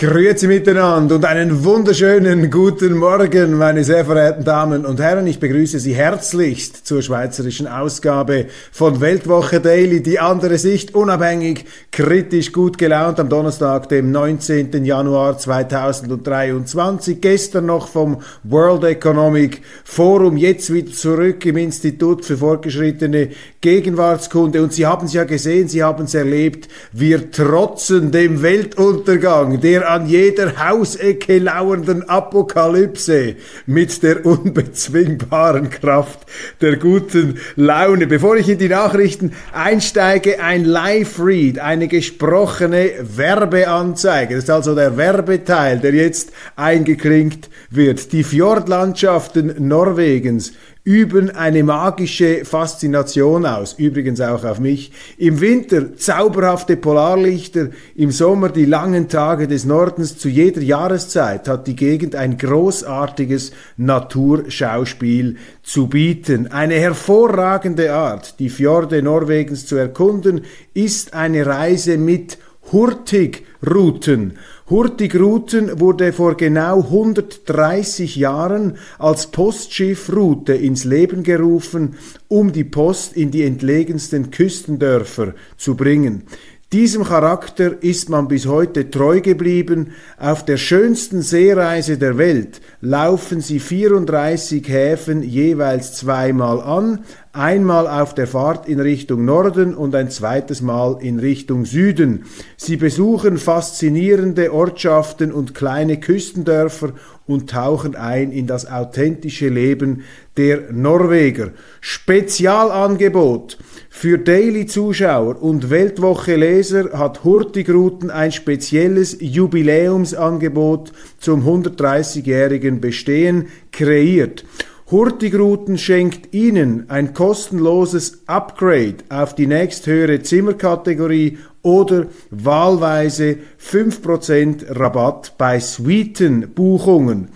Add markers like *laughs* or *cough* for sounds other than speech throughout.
Grüezi miteinander und einen wunderschönen guten Morgen, meine sehr verehrten Damen und Herren. Ich begrüße Sie herzlichst zur schweizerischen Ausgabe von Weltwoche Daily. Die andere Sicht, unabhängig, kritisch, gut gelaunt am Donnerstag, dem 19. Januar 2023. Gestern noch vom World Economic Forum, jetzt wieder zurück im Institut für fortgeschrittene Gegenwartskunde. Und Sie haben es ja gesehen, Sie haben es erlebt. Wir trotzen dem Weltuntergang, der an jeder Hausecke lauernden Apokalypse mit der unbezwingbaren Kraft der guten Laune. Bevor ich in die Nachrichten einsteige, ein Live-Read, eine gesprochene Werbeanzeige. Das ist also der Werbeteil, der jetzt eingeklinkt wird. Die Fjordlandschaften Norwegens üben eine magische Faszination aus, übrigens auch auf mich. Im Winter zauberhafte Polarlichter, im Sommer die langen Tage des Nordens, zu jeder Jahreszeit hat die Gegend ein großartiges Naturschauspiel zu bieten. Eine hervorragende Art, die Fjorde Norwegens zu erkunden, ist eine Reise mit Hurtigrouten. Hurtigruten wurde vor genau 130 Jahren als Postschiffroute ins Leben gerufen, um die Post in die entlegensten Küstendörfer zu bringen. Diesem Charakter ist man bis heute treu geblieben. Auf der schönsten Seereise der Welt laufen sie 34 Häfen jeweils zweimal an, einmal auf der Fahrt in Richtung Norden und ein zweites Mal in Richtung Süden. Sie besuchen faszinierende Ortschaften und kleine Küstendörfer und tauchen ein in das authentische Leben der Norweger. Spezialangebot für Daily-Zuschauer und Weltwoche-Leser hat Hurtigruten ein spezielles Jubiläumsangebot zum 130-jährigen Bestehen kreiert. Hurtigruten schenkt Ihnen ein kostenloses Upgrade auf die nächsthöhere Zimmerkategorie oder wahlweise 5% Rabatt bei Suitenbuchungen.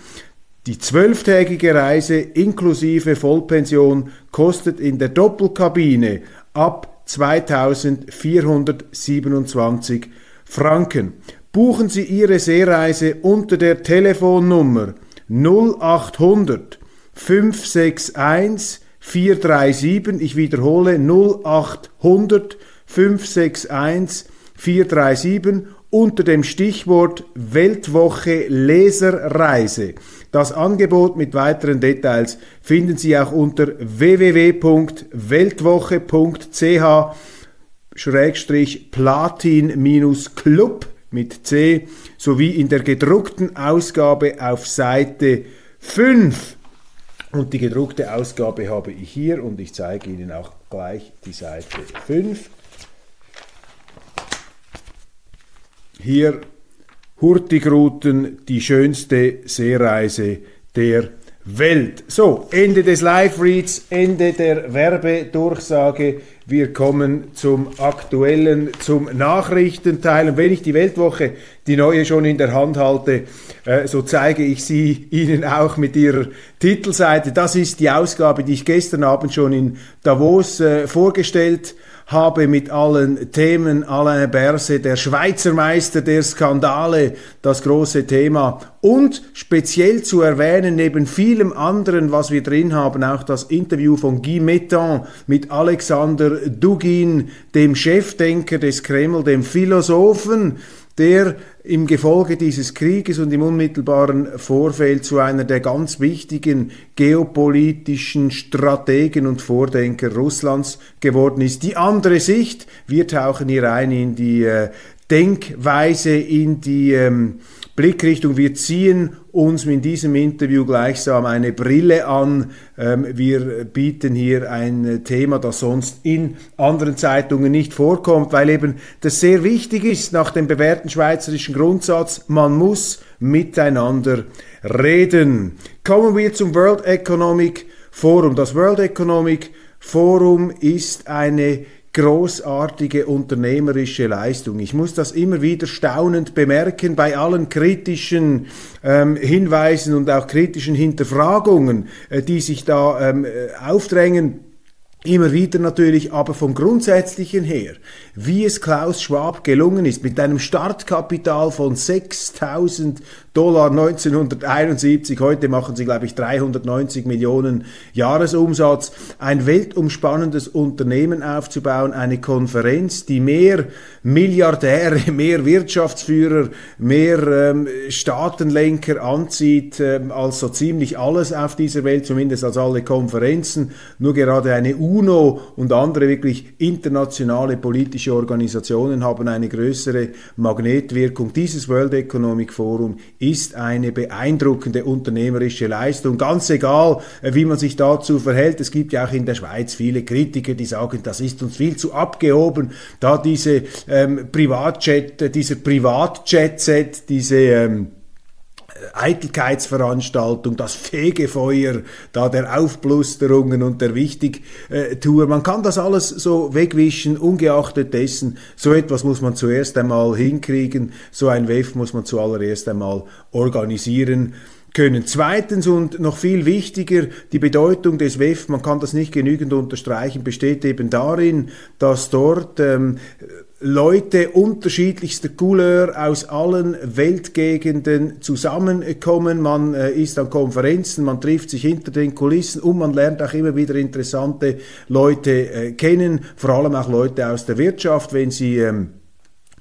Die zwölftägige Reise inklusive Vollpension kostet in der Doppelkabine ab 2427 Franken. Buchen Sie Ihre Seereise unter der Telefonnummer 0800 561 437. Ich wiederhole 0800 561 437 unter dem Stichwort Weltwoche Leserreise. Das Angebot mit weiteren Details finden Sie auch unter www.weltwoche.ch Schrägstrich Platin-Club mit C sowie in der gedruckten Ausgabe auf Seite 5. Und die gedruckte Ausgabe habe ich hier und ich zeige Ihnen auch gleich die Seite 5. Hier Hurtigruten, die schönste Seereise der Welt. So, Ende des Live-Reads, Ende der Werbedurchsage. Wir kommen zum aktuellen, zum Nachrichtenteil. Und wenn ich die Weltwoche, die neue schon in der Hand halte, äh, so zeige ich sie *laughs* Ihnen auch mit ihrer Titelseite. Das ist die Ausgabe, die ich gestern Abend schon in Davos äh, vorgestellt habe mit allen Themen, Alain Berset, der Schweizer Meister der Skandale, das große Thema. Und speziell zu erwähnen, neben vielem anderen, was wir drin haben, auch das Interview von Guy Mettan mit Alexander Dugin, dem Chefdenker des Kreml, dem Philosophen, der im Gefolge dieses Krieges und im unmittelbaren Vorfeld zu einer der ganz wichtigen geopolitischen Strategen und Vordenker Russlands geworden ist. Die andere Sicht, wir tauchen hier ein in die äh, Denkweise, in die ähm, Blickrichtung. Wir ziehen uns in diesem Interview gleichsam eine Brille an. Ähm, wir bieten hier ein Thema, das sonst in anderen Zeitungen nicht vorkommt, weil eben das sehr wichtig ist nach dem bewährten schweizerischen Grundsatz, man muss miteinander reden. Kommen wir zum World Economic Forum. Das World Economic Forum ist eine großartige unternehmerische Leistung. Ich muss das immer wieder staunend bemerken bei allen kritischen ähm, Hinweisen und auch kritischen Hinterfragungen, äh, die sich da ähm, äh, aufdrängen. Immer wieder natürlich, aber vom Grundsätzlichen her, wie es Klaus Schwab gelungen ist, mit einem Startkapital von 6000 Dollar 1971. Heute machen sie, glaube ich, 390 Millionen Jahresumsatz. Ein weltumspannendes Unternehmen aufzubauen, eine Konferenz, die mehr Milliardäre, *laughs* mehr Wirtschaftsführer, mehr ähm, Staatenlenker anzieht ähm, als so ziemlich alles auf dieser Welt, zumindest als alle Konferenzen. Nur gerade eine UNO und andere wirklich internationale politische Organisationen haben eine größere Magnetwirkung. Dieses World Economic Forum ist eine beeindruckende unternehmerische Leistung. Ganz egal, wie man sich dazu verhält. Es gibt ja auch in der Schweiz viele Kritiker, die sagen, das ist uns viel zu abgehoben, da diese ähm, Privatjet, dieser Privatjet-Set, diese ähm, Eitelkeitsveranstaltung, das Fegefeuer da der Aufblusterungen und der Wichtigtour. Man kann das alles so wegwischen, ungeachtet dessen. So etwas muss man zuerst einmal hinkriegen. So ein WEF muss man zuallererst einmal organisieren können. Zweitens und noch viel wichtiger, die Bedeutung des WEF, man kann das nicht genügend unterstreichen, besteht eben darin, dass dort ähm, Leute unterschiedlichster Couleur aus allen Weltgegenden zusammenkommen. Man äh, ist an Konferenzen, man trifft sich hinter den Kulissen und man lernt auch immer wieder interessante Leute äh, kennen, vor allem auch Leute aus der Wirtschaft, wenn sie ähm,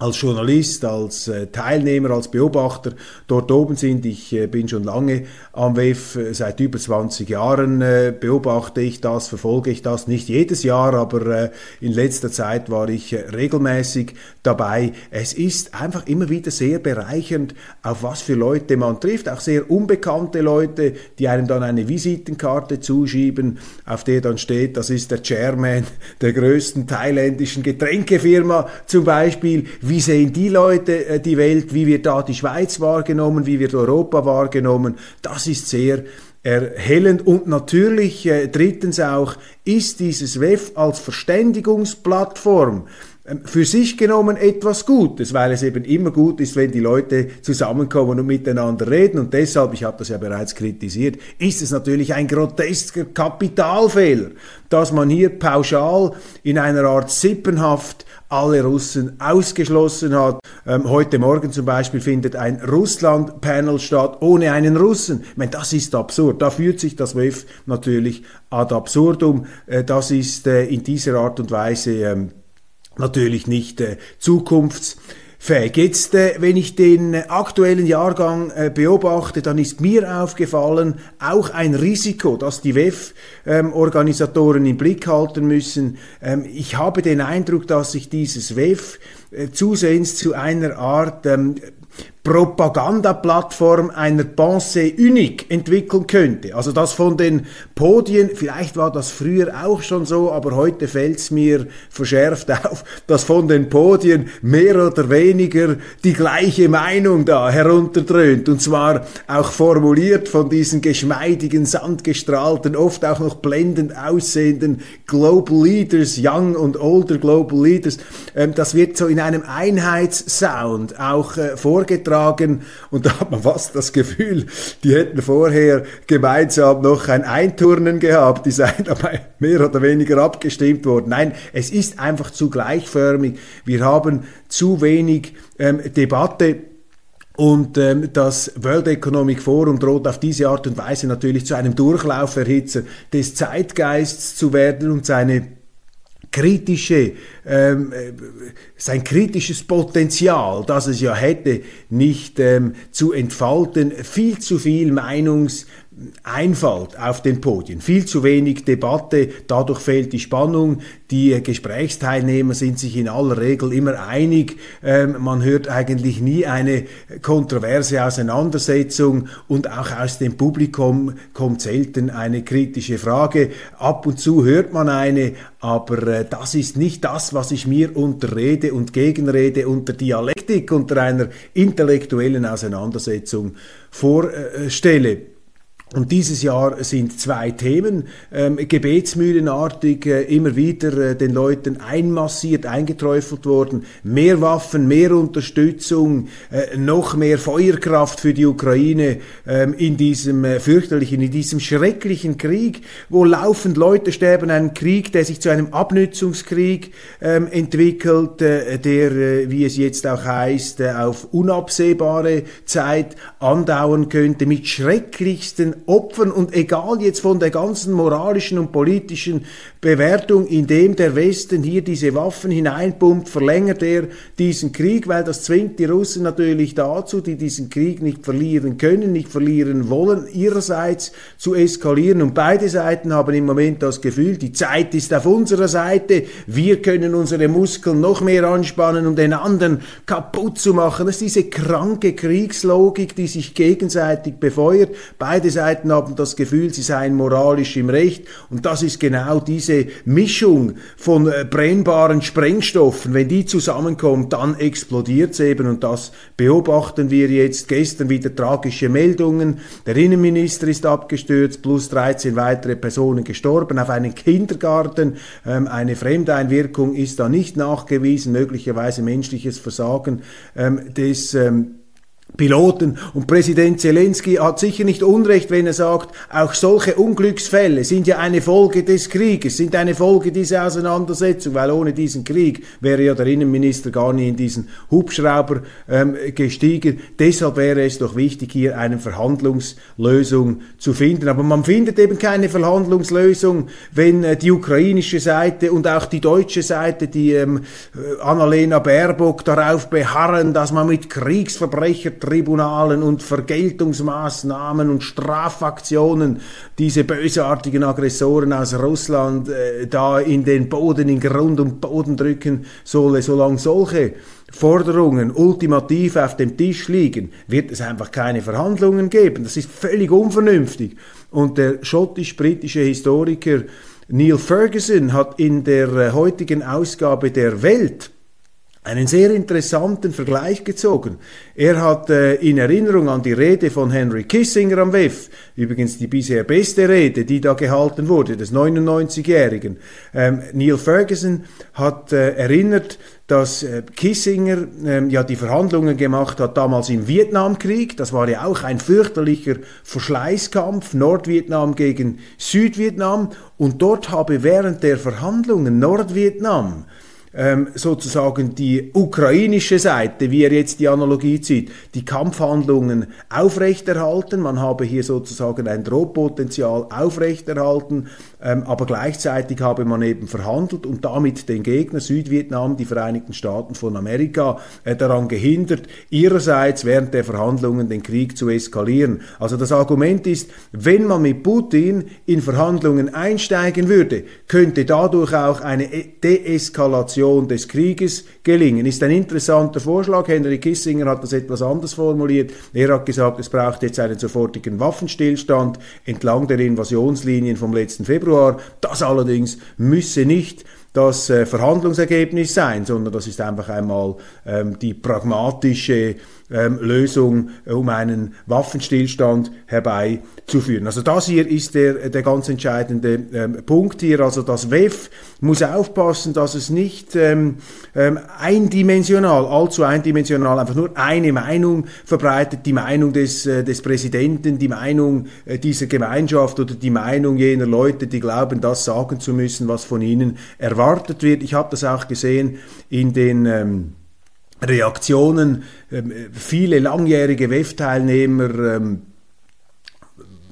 als Journalist, als äh, Teilnehmer, als Beobachter dort oben sind. Ich äh, bin schon lange am WEF, äh, seit über 20 Jahren beobachte ich das, verfolge ich das, nicht jedes Jahr, aber in letzter Zeit war ich regelmäßig dabei. Es ist einfach immer wieder sehr bereichernd, auf was für Leute man trifft, auch sehr unbekannte Leute, die einem dann eine Visitenkarte zuschieben, auf der dann steht, das ist der Chairman der größten thailändischen Getränkefirma zum Beispiel wie sehen die Leute äh, die Welt? Wie wird da die Schweiz wahrgenommen? Wie wird Europa wahrgenommen? Das ist sehr erhellend und natürlich äh, drittens auch ist dieses WEF als Verständigungsplattform für sich genommen etwas Gutes, weil es eben immer gut ist, wenn die Leute zusammenkommen und miteinander reden. Und deshalb, ich habe das ja bereits kritisiert, ist es natürlich ein grotesker Kapitalfehler, dass man hier pauschal in einer Art Sippenhaft alle Russen ausgeschlossen hat. Ähm, heute Morgen zum Beispiel findet ein Russland-Panel statt ohne einen Russen. Ich meine, das ist absurd. Da führt sich das WEF natürlich ad absurdum. Äh, das ist äh, in dieser Art und Weise ähm, natürlich nicht äh, zukunfts fähig. Jetzt, äh, wenn ich den aktuellen Jahrgang äh, beobachte, dann ist mir aufgefallen, auch ein Risiko, das die WEF-Organisatoren im Blick halten müssen. Ähm, ich habe den Eindruck, dass sich dieses WEF äh, zusehends zu einer Art ähm, Propagandaplattform einer Pensée unique entwickeln könnte. Also das von den Podien, vielleicht war das früher auch schon so, aber heute fällt es mir verschärft *laughs* auf, dass von den Podien mehr oder weniger die gleiche Meinung da herunterdröhnt und zwar auch formuliert von diesen geschmeidigen, sandgestrahlten, oft auch noch blendend aussehenden Global Leaders, Young und Older Global Leaders. Ähm, das wird so in einem Einheitssound auch äh, vorgetragen beitragen. Und da hat man fast das Gefühl, die hätten vorher gemeinsam noch ein Einturnen gehabt, die seien dabei mehr oder weniger abgestimmt worden. Nein, es ist einfach zu gleichförmig. Wir haben zu wenig ähm, Debatte. Und ähm, das World Economic Forum droht auf diese Art und Weise natürlich zu einem Durchlauferhitzer des Zeitgeists zu werden und seine kritische, ähm, äh, sein kritisches Potenzial, das es ja hätte, nicht ähm, zu entfalten. Viel zu viel Meinungs Einfalt auf den Podien, viel zu wenig Debatte, dadurch fehlt die Spannung, die Gesprächsteilnehmer sind sich in aller Regel immer einig, ähm, man hört eigentlich nie eine kontroverse Auseinandersetzung und auch aus dem Publikum kommt selten eine kritische Frage. Ab und zu hört man eine, aber äh, das ist nicht das, was ich mir unter Rede und Gegenrede, unter Dialektik, unter einer intellektuellen Auseinandersetzung vorstelle. Und dieses Jahr sind zwei Themen ähm, gebetsmühlenartig äh, immer wieder äh, den Leuten einmassiert, eingeträufelt worden. Mehr Waffen, mehr Unterstützung, äh, noch mehr Feuerkraft für die Ukraine ähm, in diesem äh, fürchterlichen, in diesem schrecklichen Krieg, wo laufend Leute sterben. Ein Krieg, der sich zu einem Abnützungskrieg ähm, entwickelt, äh, der, äh, wie es jetzt auch heißt, auf unabsehbare Zeit andauern könnte, mit schrecklichsten Opfern und egal jetzt von der ganzen moralischen und politischen Bewertung, indem der Westen hier diese Waffen hineinpumpt, verlängert er diesen Krieg, weil das zwingt die Russen natürlich dazu, die diesen Krieg nicht verlieren können, nicht verlieren wollen, ihrerseits zu eskalieren. Und beide Seiten haben im Moment das Gefühl, die Zeit ist auf unserer Seite, wir können unsere Muskeln noch mehr anspannen, um den anderen kaputt zu machen. Das ist diese kranke Kriegslogik, die sich gegenseitig befeuert. Beide Seiten Seiten haben das Gefühl, sie seien moralisch im Recht. Und das ist genau diese Mischung von äh, brennbaren Sprengstoffen. Wenn die zusammenkommt, dann explodiert es eben. Und das beobachten wir jetzt. Gestern wieder tragische Meldungen. Der Innenminister ist abgestürzt, plus 13 weitere Personen gestorben auf einen Kindergarten. Ähm, eine Fremdeinwirkung ist da nicht nachgewiesen, möglicherweise menschliches Versagen ähm, des ähm, Piloten. Und Präsident Zelensky hat sicher nicht Unrecht, wenn er sagt, auch solche Unglücksfälle sind ja eine Folge des Krieges, sind eine Folge dieser Auseinandersetzung, weil ohne diesen Krieg wäre ja der Innenminister gar nie in diesen Hubschrauber ähm, gestiegen. Deshalb wäre es doch wichtig, hier eine Verhandlungslösung zu finden. Aber man findet eben keine Verhandlungslösung, wenn äh, die ukrainische Seite und auch die deutsche Seite, die ähm, äh, Annalena Baerbock darauf beharren, dass man mit Kriegsverbrechern Tribunalen und Vergeltungsmaßnahmen und Strafaktionen diese bösartigen Aggressoren aus Russland äh, da in den Boden, in Grund und Boden drücken solle, solange solche Forderungen ultimativ auf dem Tisch liegen, wird es einfach keine Verhandlungen geben. Das ist völlig unvernünftig. Und der schottisch-britische Historiker Neil Ferguson hat in der äh, heutigen Ausgabe der Welt einen sehr interessanten Vergleich gezogen. Er hat äh, in Erinnerung an die Rede von Henry Kissinger am WEF, übrigens die bisher beste Rede, die da gehalten wurde, des 99-Jährigen, ähm, Neil Ferguson hat äh, erinnert, dass äh, Kissinger ähm, ja die Verhandlungen gemacht hat damals im Vietnamkrieg. Das war ja auch ein fürchterlicher Verschleißkampf, Nordvietnam gegen Südvietnam. Und dort habe während der Verhandlungen Nordvietnam ähm, sozusagen die ukrainische Seite, wie er jetzt die Analogie zieht, die Kampfhandlungen aufrechterhalten. Man habe hier sozusagen ein Drohpotenzial aufrechterhalten, ähm, aber gleichzeitig habe man eben verhandelt und damit den Gegner Südvietnam, die Vereinigten Staaten von Amerika, äh, daran gehindert, ihrerseits während der Verhandlungen den Krieg zu eskalieren. Also das Argument ist, wenn man mit Putin in Verhandlungen einsteigen würde, könnte dadurch auch eine e-, Deeskalation des Krieges gelingen. Ist ein interessanter Vorschlag. Henry Kissinger hat das etwas anders formuliert. Er hat gesagt, es braucht jetzt einen sofortigen Waffenstillstand entlang der Invasionslinien vom letzten Februar. Das allerdings müsse nicht das äh, Verhandlungsergebnis sein, sondern das ist einfach einmal ähm, die pragmatische ähm, Lösung, äh, um einen Waffenstillstand herbeizuführen. Also das hier ist der, der ganz entscheidende ähm, Punkt hier. Also das WEF muss aufpassen, dass es nicht ähm, ähm, eindimensional, allzu eindimensional, einfach nur eine Meinung verbreitet, die Meinung des, äh, des Präsidenten, die Meinung äh, dieser Gemeinschaft oder die Meinung jener Leute, die glauben, das sagen zu müssen, was von ihnen erwartet wird. Ich habe das auch gesehen in den ähm, Reaktionen, ähm, viele langjährige WEF-Teilnehmer, ähm,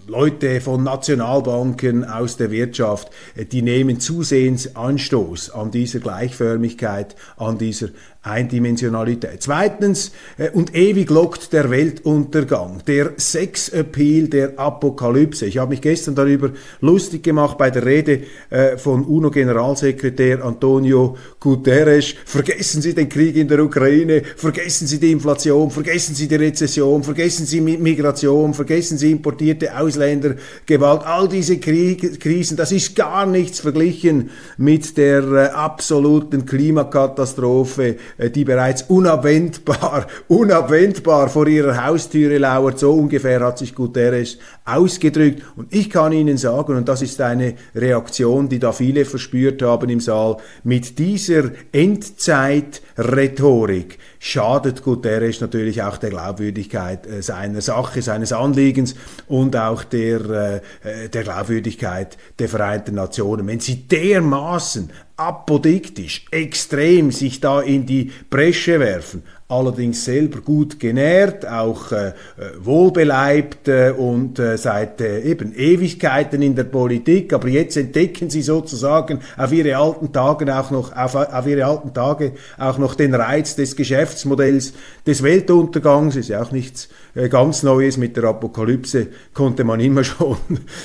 Leute von Nationalbanken aus der Wirtschaft, äh, die nehmen zusehends Anstoß an dieser Gleichförmigkeit, an dieser Eindimensionalität. Zweitens, äh, und ewig lockt der Weltuntergang, der Sexappeal der Apokalypse. Ich habe mich gestern darüber lustig gemacht bei der Rede äh, von UNO-Generalsekretär Antonio Guterres. Vergessen Sie den Krieg in der Ukraine, vergessen Sie die Inflation, vergessen Sie die Rezession, vergessen Sie Migration, vergessen Sie importierte Ausländergewalt, all diese Krieg Krisen, das ist gar nichts verglichen mit der äh, absoluten Klimakatastrophe, die bereits unabwendbar, *laughs* unabwendbar vor ihrer Haustüre lauert. So ungefähr hat sich Guterres ausgedrückt. Und ich kann Ihnen sagen, und das ist eine Reaktion, die da viele verspürt haben im Saal, mit dieser Endzeit-Rhetorik schadet Guterres natürlich auch der Glaubwürdigkeit äh, seiner Sache, seines Anliegens und auch der, äh, der Glaubwürdigkeit der Vereinten Nationen. Wenn sie dermaßen apodiktisch, extrem sich da in die Bresche werfen, allerdings selber gut genährt, auch äh, wohlbeleibt äh, und äh, seit äh, eben Ewigkeiten in der Politik, aber jetzt entdecken sie sozusagen auf ihre alten Tage auch noch auf, auf ihre alten Tage auch noch den Reiz des Geschäftsmodells des Weltuntergangs, ist ja auch nichts äh, ganz Neues. Mit der Apokalypse konnte man immer *laughs* schon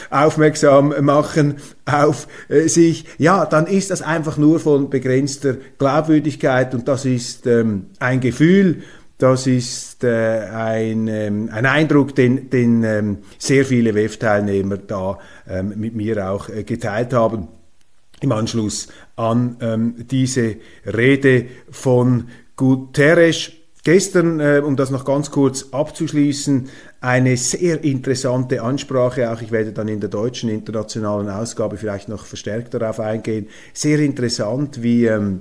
aufmerksam machen auf äh, sich. Ja, dann ist das einfach nur von begrenzter Glaubwürdigkeit und das ist ähm, ein Gefühl, das ist äh, ein, ähm, ein Eindruck, den, den ähm, sehr viele WEF-Teilnehmer da ähm, mit mir auch äh, geteilt haben im Anschluss an ähm, diese Rede von Guterres. Gestern, äh, um das noch ganz kurz abzuschließen, eine sehr interessante Ansprache, auch ich werde dann in der deutschen internationalen Ausgabe vielleicht noch verstärkt darauf eingehen. Sehr interessant, wie ähm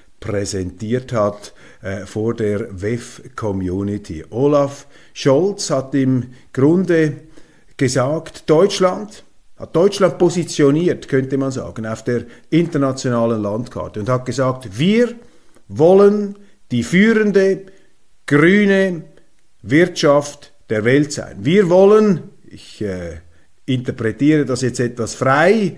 präsentiert hat äh, vor der WEF-Community. Olaf Scholz hat im Grunde gesagt, Deutschland hat Deutschland positioniert, könnte man sagen, auf der internationalen Landkarte und hat gesagt, wir wollen die führende grüne Wirtschaft der Welt sein. Wir wollen, ich äh, interpretiere das jetzt etwas frei,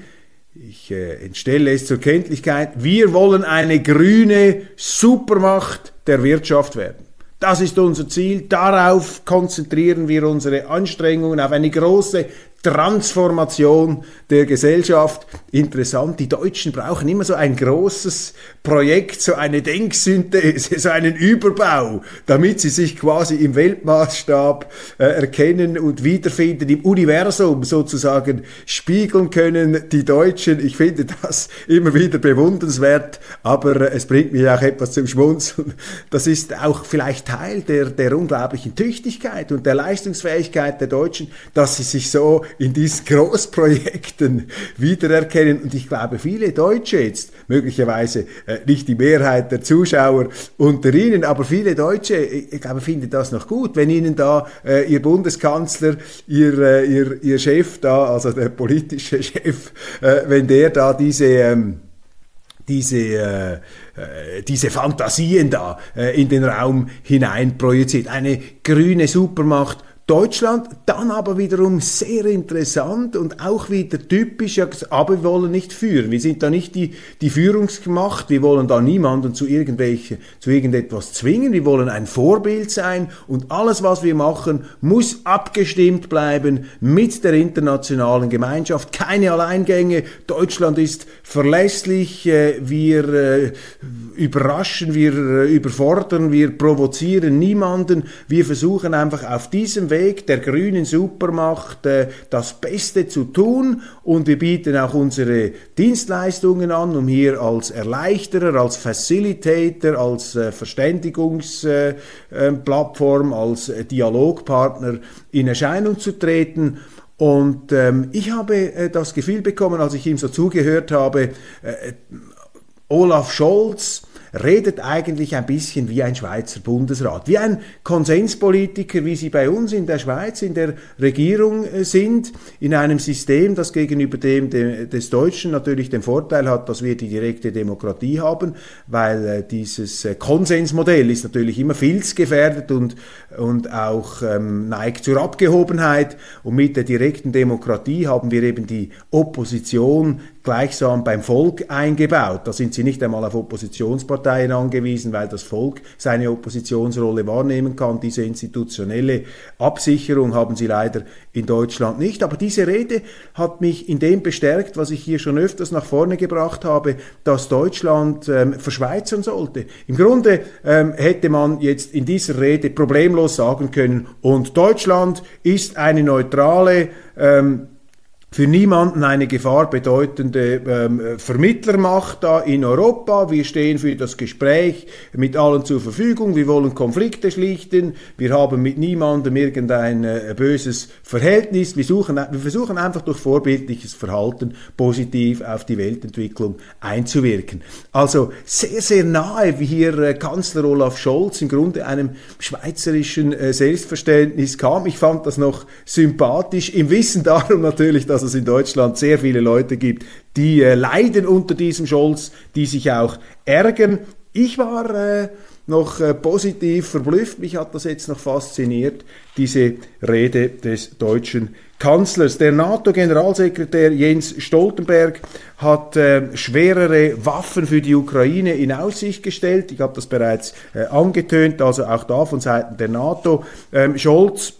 ich äh, entstelle es zur Kenntlichkeit, wir wollen eine grüne Supermacht der Wirtschaft werden. Das ist unser Ziel, darauf konzentrieren wir unsere Anstrengungen, auf eine große Transformation der Gesellschaft. Interessant, die Deutschen brauchen immer so ein großes Projekt, so eine Denksynthese, *laughs* so einen Überbau, damit sie sich quasi im Weltmaßstab äh, erkennen und wiederfinden, im Universum sozusagen spiegeln können. Die Deutschen, ich finde das immer wieder bewundernswert, aber äh, es bringt mich auch etwas zum Schmunzeln. Das ist auch vielleicht Teil der, der unglaublichen Tüchtigkeit und der Leistungsfähigkeit der Deutschen, dass sie sich so in diesen Großprojekten wiedererkennen. Und ich glaube, viele Deutsche jetzt, möglicherweise äh, nicht die Mehrheit der Zuschauer unter Ihnen, aber viele Deutsche, ich, ich glaube, finden das noch gut, wenn Ihnen da äh, Ihr Bundeskanzler, Ihr, äh, Ihr, Ihr Chef da, also der politische *laughs* Chef, äh, wenn der da diese... Ähm, diese, äh, äh, diese Fantasien da äh, in den Raum hinein projiziert. Eine grüne Supermacht Deutschland dann aber wiederum sehr interessant und auch wieder typisch, aber wir wollen nicht führen. Wir sind da nicht die, die Führungsmacht, wir wollen da niemanden zu, irgendwelche, zu irgendetwas zwingen, wir wollen ein Vorbild sein und alles, was wir machen, muss abgestimmt bleiben mit der internationalen Gemeinschaft. Keine Alleingänge. Deutschland ist verlässlich, äh, wir äh, überraschen, wir äh, überfordern, wir provozieren niemanden. Wir versuchen einfach auf diesem Weg der grünen Supermacht äh, das Beste zu tun und wir bieten auch unsere Dienstleistungen an, um hier als Erleichterer, als Facilitator, als äh, Verständigungsplattform, äh, als Dialogpartner in Erscheinung zu treten. Und ähm, ich habe äh, das Gefühl bekommen, als ich ihm so zugehört habe, äh, Olaf Scholz, redet eigentlich ein bisschen wie ein Schweizer Bundesrat, wie ein Konsenspolitiker, wie sie bei uns in der Schweiz in der Regierung äh, sind, in einem System, das gegenüber dem des Deutschen natürlich den Vorteil hat, dass wir die direkte Demokratie haben, weil äh, dieses äh, Konsensmodell ist natürlich immer filzgefährdet und, und auch ähm, neigt zur Abgehobenheit. Und mit der direkten Demokratie haben wir eben die Opposition gleichsam beim Volk eingebaut. Da sind sie nicht einmal auf Oppositionsparteien angewiesen, weil das Volk seine Oppositionsrolle wahrnehmen kann. Diese institutionelle Absicherung haben sie leider in Deutschland nicht. Aber diese Rede hat mich in dem bestärkt, was ich hier schon öfters nach vorne gebracht habe, dass Deutschland ähm, verschweizern sollte. Im Grunde ähm, hätte man jetzt in dieser Rede problemlos sagen können, und Deutschland ist eine neutrale ähm, für niemanden eine Gefahr bedeutende ähm, Vermittlermacht da in Europa. Wir stehen für das Gespräch mit allen zur Verfügung. Wir wollen Konflikte schlichten. Wir haben mit niemandem irgendein äh, böses Verhältnis. Wir, suchen, wir versuchen einfach durch vorbildliches Verhalten positiv auf die Weltentwicklung einzuwirken. Also sehr, sehr nahe, wie hier äh, Kanzler Olaf Scholz im Grunde einem schweizerischen äh, Selbstverständnis kam. Ich fand das noch sympathisch, im Wissen darum natürlich, dass dass es in Deutschland sehr viele Leute gibt, die äh, leiden unter diesem Scholz, die sich auch ärgern. Ich war äh, noch äh, positiv verblüfft, mich hat das jetzt noch fasziniert, diese Rede des deutschen Kanzlers. Der NATO-Generalsekretär Jens Stoltenberg hat äh, schwerere Waffen für die Ukraine in Aussicht gestellt. Ich habe das bereits äh, angetönt, also auch da von Seiten der NATO. Ähm, Scholz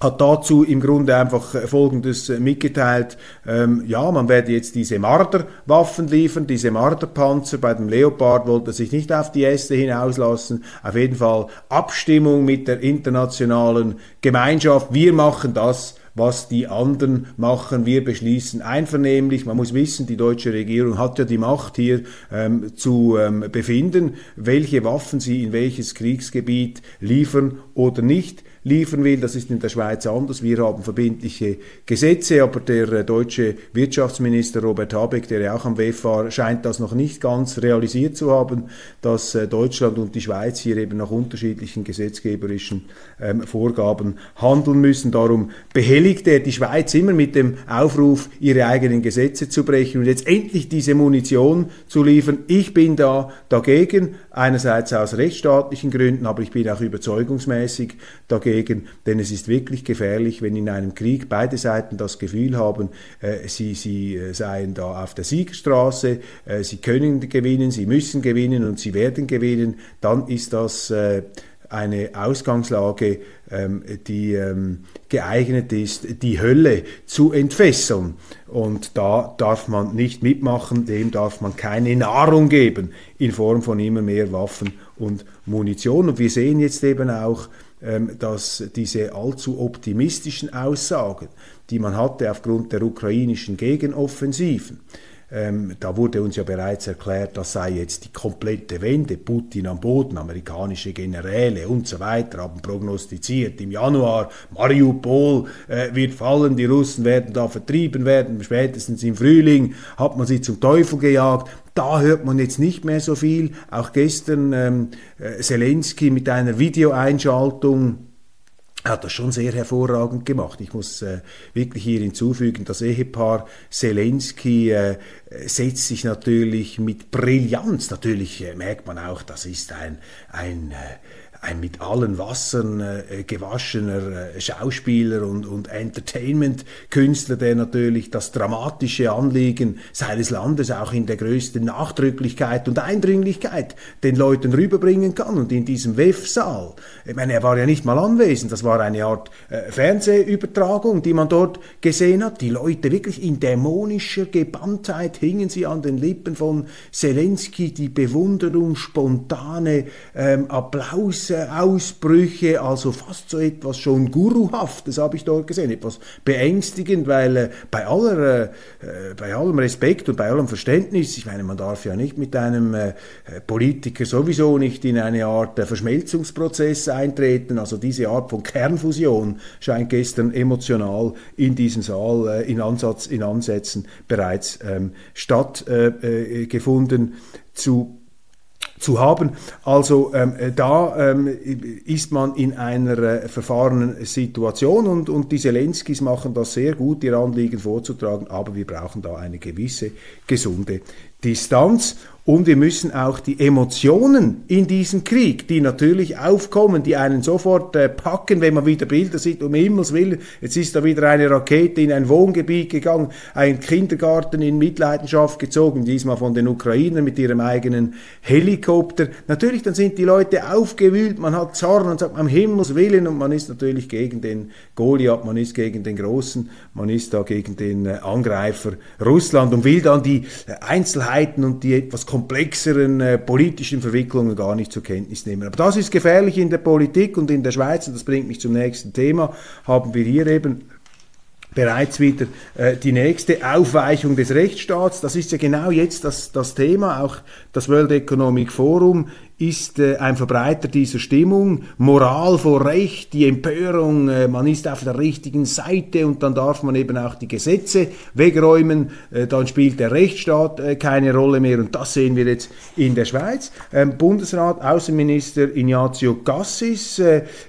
hat dazu im Grunde einfach äh, Folgendes äh, mitgeteilt. Ähm, ja, man werde jetzt diese Marderwaffen liefern, diese Marderpanzer. Bei dem Leopard wollte er sich nicht auf die Äste hinauslassen. Auf jeden Fall Abstimmung mit der internationalen Gemeinschaft. Wir machen das, was die anderen machen. Wir beschließen einvernehmlich. Man muss wissen, die deutsche Regierung hat ja die Macht hier ähm, zu ähm, befinden, welche Waffen sie in welches Kriegsgebiet liefern oder nicht liefern will. Das ist in der Schweiz anders. Wir haben verbindliche Gesetze, aber der äh, deutsche Wirtschaftsminister Robert Habeck, der ja auch am WEF war, scheint das noch nicht ganz realisiert zu haben, dass äh, Deutschland und die Schweiz hier eben nach unterschiedlichen gesetzgeberischen ähm, Vorgaben handeln müssen. Darum behelligt er die Schweiz immer mit dem Aufruf, ihre eigenen Gesetze zu brechen und jetzt endlich diese Munition zu liefern. Ich bin da dagegen, einerseits aus rechtsstaatlichen Gründen, aber ich bin auch überzeugungsmäßig dagegen, denn es ist wirklich gefährlich, wenn in einem Krieg beide Seiten das Gefühl haben, äh, sie, sie äh, seien da auf der Siegerstraße, äh, sie können gewinnen, sie müssen gewinnen und sie werden gewinnen, dann ist das äh, eine Ausgangslage, ähm, die ähm, geeignet ist, die Hölle zu entfesseln. Und da darf man nicht mitmachen, dem darf man keine Nahrung geben in Form von immer mehr Waffen und Munition. Und wir sehen jetzt eben auch, ähm, dass diese allzu optimistischen Aussagen, die man hatte aufgrund der ukrainischen Gegenoffensiven, ähm, da wurde uns ja bereits erklärt, das sei jetzt die komplette Wende, Putin am Boden, amerikanische Generäle und so weiter haben prognostiziert, im Januar Mariupol äh, wird fallen, die Russen werden da vertrieben werden, spätestens im Frühling hat man sie zum Teufel gejagt. Da hört man jetzt nicht mehr so viel. Auch gestern ähm, äh, Zelensky mit einer Videoeinschaltung hat das schon sehr hervorragend gemacht. Ich muss äh, wirklich hier hinzufügen, das Ehepaar Zelensky äh, setzt sich natürlich mit Brillanz, natürlich äh, merkt man auch, das ist ein, ein, äh, ein mit allen Wassern äh, gewaschener äh, Schauspieler und, und Entertainment-Künstler, der natürlich das dramatische Anliegen seines Landes auch in der größten Nachdrücklichkeit und Eindringlichkeit den Leuten rüberbringen kann. Und in diesem WEF-Saal, ich meine, er war ja nicht mal anwesend, das war eine Art äh, Fernsehübertragung, die man dort gesehen hat. Die Leute wirklich in dämonischer Gebanntheit hingen sie an den Lippen von Zelensky, die Bewunderung, spontane ähm, Applaus Ausbrüche, also fast so etwas schon Guruhaftes habe ich dort gesehen, etwas beängstigend, weil äh, bei, aller, äh, bei allem Respekt und bei allem Verständnis, ich meine, man darf ja nicht mit einem äh, Politiker sowieso nicht in eine Art äh, Verschmelzungsprozess eintreten, also diese Art von Kernfusion scheint gestern emotional in diesem Saal äh, in, Ansatz, in Ansätzen bereits ähm, stattgefunden zu zu haben. Also ähm, da ähm, ist man in einer äh, verfahrenen Situation und, und die Zelenskis machen das sehr gut, ihr Anliegen vorzutragen, aber wir brauchen da eine gewisse gesunde Distanz und wir müssen auch die Emotionen in diesem Krieg, die natürlich aufkommen, die einen sofort äh, packen, wenn man wieder Bilder sieht, um Himmels Willen, jetzt ist da wieder eine Rakete in ein Wohngebiet gegangen, ein Kindergarten in Mitleidenschaft gezogen, diesmal von den Ukrainern mit ihrem eigenen Helikopter. Natürlich, dann sind die Leute aufgewühlt, man hat Zorn und sagt, um Himmels Willen, und man ist natürlich gegen den Goliath, man ist gegen den Großen, man ist da gegen den äh, Angreifer Russland und will dann die äh, Einzelheiten und die etwas komplexeren äh, politischen Verwicklungen gar nicht zur Kenntnis nehmen. Aber das ist gefährlich in der Politik und in der Schweiz, und das bringt mich zum nächsten Thema, haben wir hier eben bereits wieder äh, die nächste Aufweichung des Rechtsstaats. Das ist ja genau jetzt das, das Thema. Auch das World Economic Forum ist äh, ein Verbreiter dieser Stimmung. Moral vor Recht, die Empörung, äh, man ist auf der richtigen Seite und dann darf man eben auch die Gesetze wegräumen. Äh, dann spielt der Rechtsstaat keine Rolle mehr und das sehen wir jetzt in der Schweiz. Ähm, Bundesrat, Außenminister Ignazio Cassis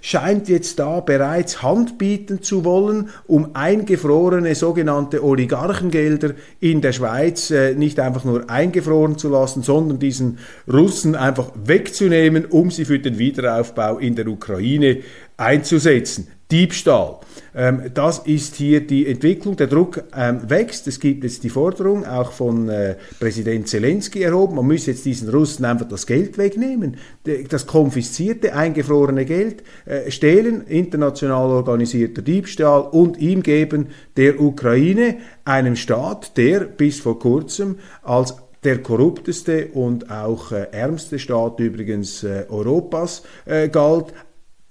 scheint jetzt da bereits Hand bieten zu wollen, um eingefrorene sogenannte Oligarchengelder in der Schweiz nicht einfach nur eingefroren zu lassen, sondern diesen Russen einfach weg wegzunehmen, um sie für den Wiederaufbau in der Ukraine einzusetzen. Diebstahl. Ähm, das ist hier die Entwicklung. Der Druck ähm, wächst. Es gibt jetzt die Forderung, auch von äh, Präsident Zelensky erhoben, man müsse jetzt diesen Russen einfach das Geld wegnehmen, das konfiszierte, eingefrorene Geld äh, stehlen, international organisierter Diebstahl und ihm geben der Ukraine, einem Staat, der bis vor kurzem als der korrupteste und auch äh, ärmste Staat übrigens äh, Europas äh, galt,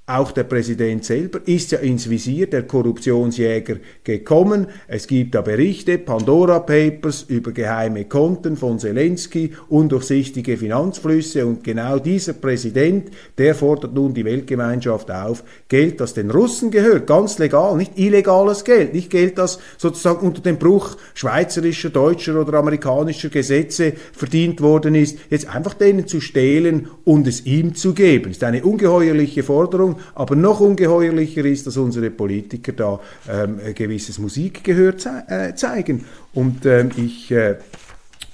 auch der Präsident selber ist ja ins Visier der Korruptionsjäger gekommen. Es gibt da Berichte, Pandora Papers über geheime Konten von Zelensky, undurchsichtige Finanzflüsse und genau dieser Präsident, der fordert nun die Weltgemeinschaft auf, Geld, das den Russen gehört, ganz legal, nicht illegales Geld, nicht Geld, das sozusagen unter dem Bruch schweizerischer, deutscher oder amerikanischer Gesetze verdient worden ist, jetzt einfach denen zu stehlen und es ihm zu geben. Das ist eine ungeheuerliche Forderung aber noch ungeheuerlicher ist, dass unsere Politiker da ähm, gewisses Musikgehör ze äh, zeigen. Und ähm, ich äh,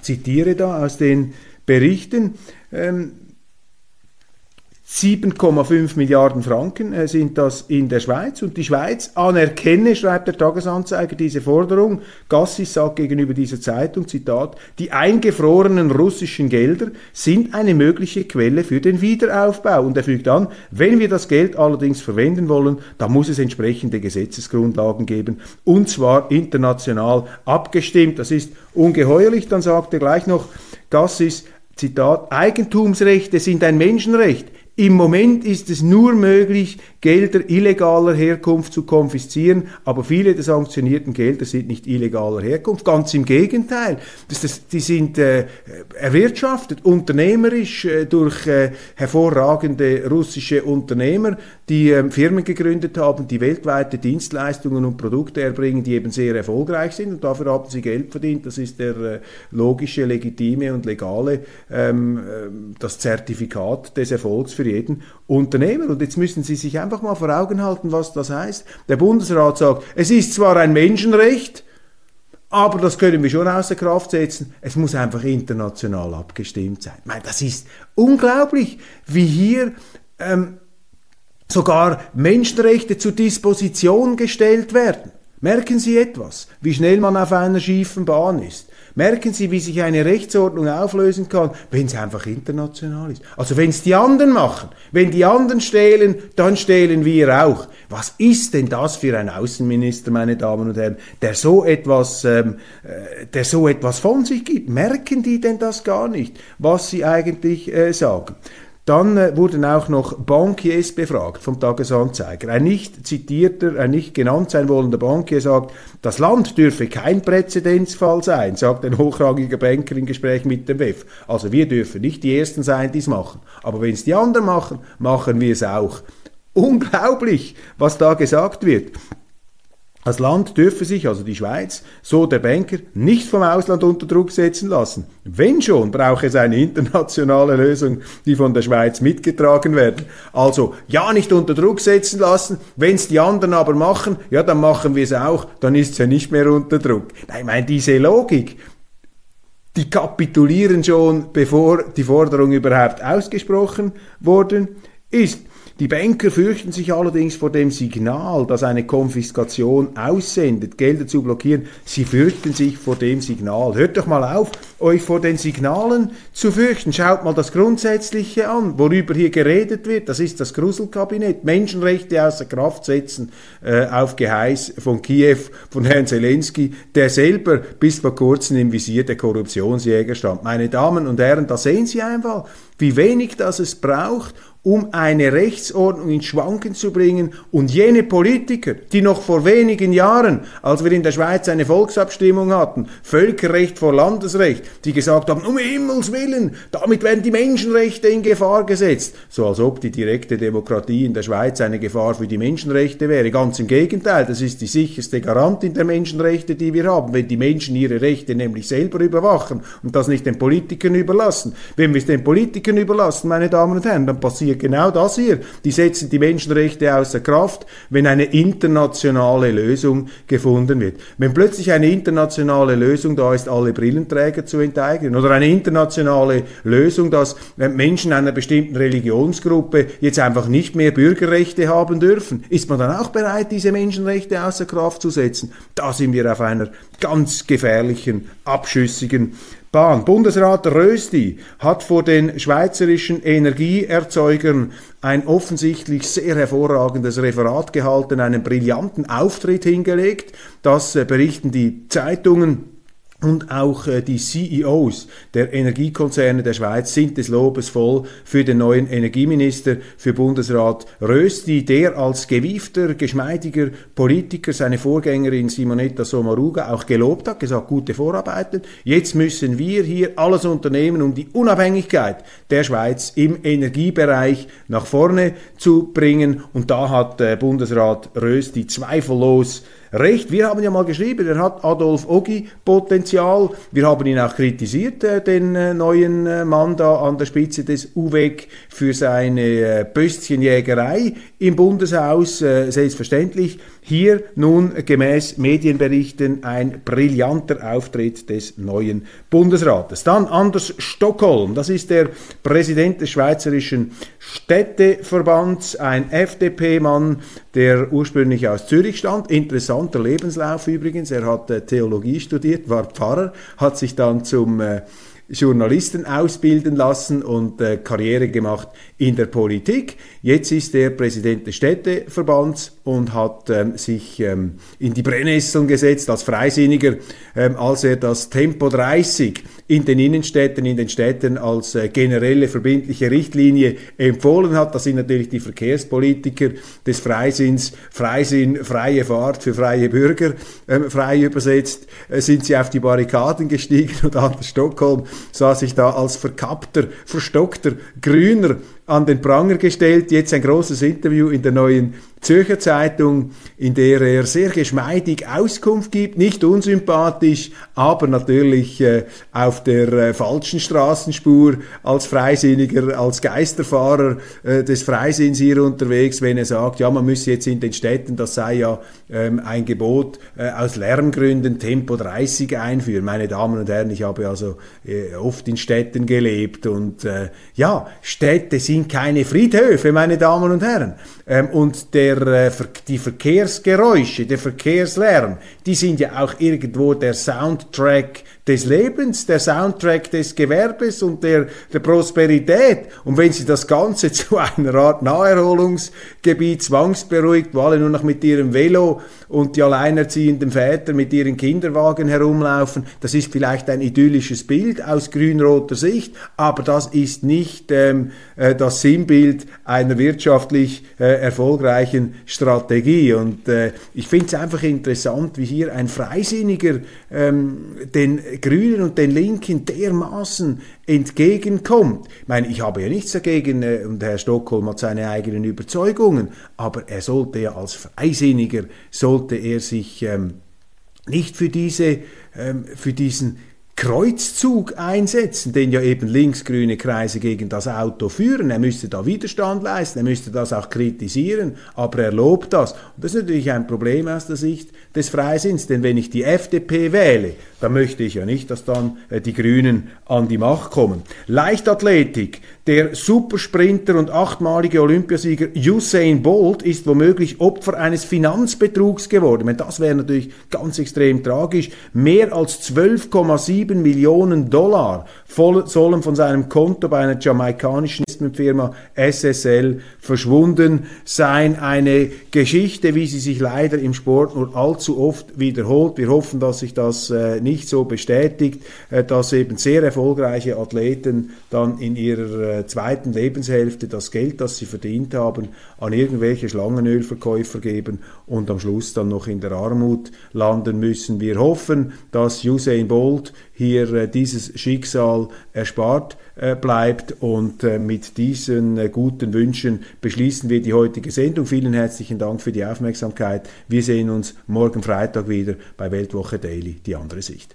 zitiere da aus den Berichten. Ähm, 7,5 Milliarden Franken äh, sind das in der Schweiz und die Schweiz anerkenne, schreibt der Tagesanzeiger, diese Forderung. Gassis sagt gegenüber dieser Zeitung, Zitat, die eingefrorenen russischen Gelder sind eine mögliche Quelle für den Wiederaufbau. Und er fügt an, wenn wir das Geld allerdings verwenden wollen, dann muss es entsprechende Gesetzesgrundlagen geben und zwar international abgestimmt. Das ist ungeheuerlich. Dann sagt er gleich noch, Gassis, Zitat, Eigentumsrechte sind ein Menschenrecht. Im Moment ist es nur möglich, Gelder illegaler Herkunft zu konfiszieren, aber viele der sanktionierten Gelder sind nicht illegaler Herkunft. Ganz im Gegenteil. Das, das, die sind äh, erwirtschaftet, unternehmerisch äh, durch äh, hervorragende russische Unternehmer, die äh, Firmen gegründet haben, die weltweite Dienstleistungen und Produkte erbringen, die eben sehr erfolgreich sind und dafür haben sie Geld verdient. Das ist der äh, logische, legitime und legale, ähm, ähm das Zertifikat des Erfolgs für jeden Unternehmer. Und jetzt müssen Sie sich einfach mal vor Augen halten, was das heißt. Der Bundesrat sagt, es ist zwar ein Menschenrecht, aber das können wir schon außer Kraft setzen. Es muss einfach international abgestimmt sein. Ich meine, das ist unglaublich, wie hier ähm, sogar Menschenrechte zur Disposition gestellt werden. Merken Sie etwas, wie schnell man auf einer schiefen Bahn ist. Merken Sie, wie sich eine Rechtsordnung auflösen kann, wenn sie einfach international ist. Also wenn es die anderen machen, wenn die anderen stehlen, dann stehlen wir auch. Was ist denn das für ein Außenminister, meine Damen und Herren, der so etwas, ähm, äh, der so etwas von sich gibt? Merken die denn das gar nicht, was sie eigentlich äh, sagen? Dann äh, wurden auch noch Bankiers befragt vom Tagesanzeiger. Ein nicht zitierter, ein nicht genannt sein wollender Bankier sagt, das Land dürfe kein Präzedenzfall sein, sagt ein hochrangiger Banker im Gespräch mit dem WEF. Also wir dürfen nicht die Ersten sein, die es machen. Aber wenn es die anderen machen, machen wir es auch. Unglaublich, was da gesagt wird. Das Land dürfe sich, also die Schweiz, so der Banker, nicht vom Ausland unter Druck setzen lassen. Wenn schon, brauche es eine internationale Lösung, die von der Schweiz mitgetragen werden. Also ja, nicht unter Druck setzen lassen. Wenn es die anderen aber machen, ja, dann machen wir es auch. Dann ist es ja nicht mehr unter Druck. Nein, ich meine, diese Logik, die kapitulieren schon, bevor die Forderung überhaupt ausgesprochen worden ist. Die Banker fürchten sich allerdings vor dem Signal, das eine Konfiskation aussendet, Gelder zu blockieren. Sie fürchten sich vor dem Signal. Hört doch mal auf, euch vor den Signalen zu fürchten. Schaut mal das Grundsätzliche an, worüber hier geredet wird. Das ist das Gruselkabinett. Menschenrechte außer Kraft setzen äh, auf Geheiß von Kiew, von Herrn Zelensky, der selber bis vor kurzem im Visier der Korruptionsjäger stand. Meine Damen und Herren, da sehen Sie einfach, wie wenig das es braucht, um eine Rechtsordnung ins Schwanken zu bringen und jene Politiker, die noch vor wenigen Jahren, als wir in der Schweiz eine Volksabstimmung hatten, Völkerrecht vor Landesrecht, die gesagt haben, um Himmels Willen, damit werden die Menschenrechte in Gefahr gesetzt, so als ob die direkte Demokratie in der Schweiz eine Gefahr für die Menschenrechte wäre. Ganz im Gegenteil, das ist die sicherste Garantin der Menschenrechte, die wir haben, wenn die Menschen ihre Rechte nämlich selber überwachen und das nicht den Politikern überlassen. Wenn wir es den Politikern überlassen, meine Damen und Herren, dann passiert passiert genau das hier. Die setzen die Menschenrechte außer Kraft, wenn eine internationale Lösung gefunden wird. Wenn plötzlich eine internationale Lösung da ist, alle Brillenträger zu enteignen oder eine internationale Lösung, dass Menschen einer bestimmten Religionsgruppe jetzt einfach nicht mehr Bürgerrechte haben dürfen, ist man dann auch bereit, diese Menschenrechte außer Kraft zu setzen? Da sind wir auf einer ganz gefährlichen, abschüssigen Bahn. Bundesrat Rösti hat vor den schweizerischen Energieerzeugern ein offensichtlich sehr hervorragendes Referat gehalten, einen brillanten Auftritt hingelegt. Das äh, berichten die Zeitungen. Und auch äh, die CEOs der Energiekonzerne der Schweiz sind des Lobes voll für den neuen Energieminister, für Bundesrat Rösti, der als gewiefter, geschmeidiger Politiker seine Vorgängerin Simonetta Sommaruga auch gelobt hat, gesagt, gute Vorarbeiten. Jetzt müssen wir hier alles unternehmen, um die Unabhängigkeit der Schweiz im Energiebereich nach vorne zu bringen. Und da hat äh, Bundesrat Rösti zweifellos recht. Wir haben ja mal geschrieben, er hat Adolf Ogi Potenzial. Wir haben ihn auch kritisiert, äh, den äh, neuen äh, Mann da an der Spitze des UWEG für seine äh, Böstchenjägerei im Bundeshaus. Äh, selbstverständlich hier nun gemäß Medienberichten ein brillanter Auftritt des neuen Bundesrates. Dann Anders Stockholm, das ist der Präsident des Schweizerischen Städteverbands, ein FDP-Mann, der ursprünglich aus Zürich stammt. Interessanter Lebenslauf übrigens. Er hat äh, Theologie studiert, war Pfarrer, hat sich dann zum äh, Journalisten ausbilden lassen und äh, Karriere gemacht in der Politik. Jetzt ist er Präsident des Städteverbands und hat ähm, sich ähm, in die Brennnesseln gesetzt als Freisinniger, ähm, als er das Tempo 30 in den Innenstädten, in den Städten als äh, generelle verbindliche Richtlinie empfohlen hat. Das sind natürlich die Verkehrspolitiker des Freisinns, Freisinn, freie Fahrt für freie Bürger, ähm, frei übersetzt, äh, sind sie auf die Barrikaden gestiegen und Anders Stockholm sah sich da als verkappter, verstockter Grüner an den Pranger gestellt. Jetzt ein großes Interview in der neuen Zürcher Zeitung, in der er sehr geschmeidig Auskunft gibt, nicht unsympathisch, aber natürlich äh, auf der äh, falschen Straßenspur als Freisinniger, als Geisterfahrer äh, des Freisinns hier unterwegs, wenn er sagt, ja, man müsse jetzt in den Städten, das sei ja ähm, ein Gebot äh, aus Lärmgründen Tempo 30 einführen. Meine Damen und Herren, ich habe also äh, oft in Städten gelebt und äh, ja, Städte sind keine Friedhöfe, meine Damen und Herren. Ähm, und der, äh, die Verkehrsgeräusche, der Verkehrslärm, die sind ja auch irgendwo der Soundtrack des Lebens, der Soundtrack des Gewerbes und der, der Prosperität. Und wenn Sie das Ganze *laughs* zu einer Art Naherholungsgebiet zwangsberuhigt, wo alle nur noch mit ihrem Velo und die alleinerziehenden Väter mit ihren Kinderwagen herumlaufen, das ist vielleicht ein idyllisches Bild aus grün-roter Sicht, aber das ist nicht ähm, äh, das Sinnbild einer wirtschaftlich äh, erfolgreichen Strategie. Und äh, ich finde es einfach interessant, wie hier ein Freisinniger ähm, den Grünen und den Linken dermaßen entgegenkommt. Ich meine, ich habe ja nichts dagegen, äh, und Herr Stockholm hat seine eigenen Überzeugungen, aber er sollte ja als Freisinniger, sollte er sich ähm, nicht für, diese, ähm, für diesen Kreuzzug einsetzen, den ja eben linksgrüne Kreise gegen das Auto führen. Er müsste da Widerstand leisten, er müsste das auch kritisieren, aber er lobt das. Und das ist natürlich ein Problem aus der Sicht des Freisinns, denn wenn ich die FDP wähle, dann möchte ich ja nicht, dass dann äh, die Grünen an die Macht kommen. Leichtathletik, der Supersprinter und achtmalige Olympiasieger Usain Bolt ist womöglich Opfer eines Finanzbetrugs geworden. Das wäre natürlich ganz extrem tragisch. Mehr als 12,7 Millionen Dollar sollen von seinem Konto bei einer jamaikanischen Investmentfirma SSL verschwunden sein. Eine Geschichte, wie sie sich leider im Sport nur allzu oft wiederholt. Wir hoffen, dass sich das äh, nicht so bestätigt, äh, dass eben sehr erfolgreiche Athleten dann in ihrer äh, zweiten Lebenshälfte das Geld, das sie verdient haben, an irgendwelche Schlangenölverkäufer geben und am Schluss dann noch in der Armut landen müssen. Wir hoffen, dass Usain Bolt hier äh, dieses Schicksal erspart äh, bleibt und äh, mit diesen äh, guten Wünschen beschließen wir die heutige Sendung. Vielen herzlichen Dank für die Aufmerksamkeit. Wir sehen uns morgen Freitag wieder bei Weltwoche Daily, die andere Sicht.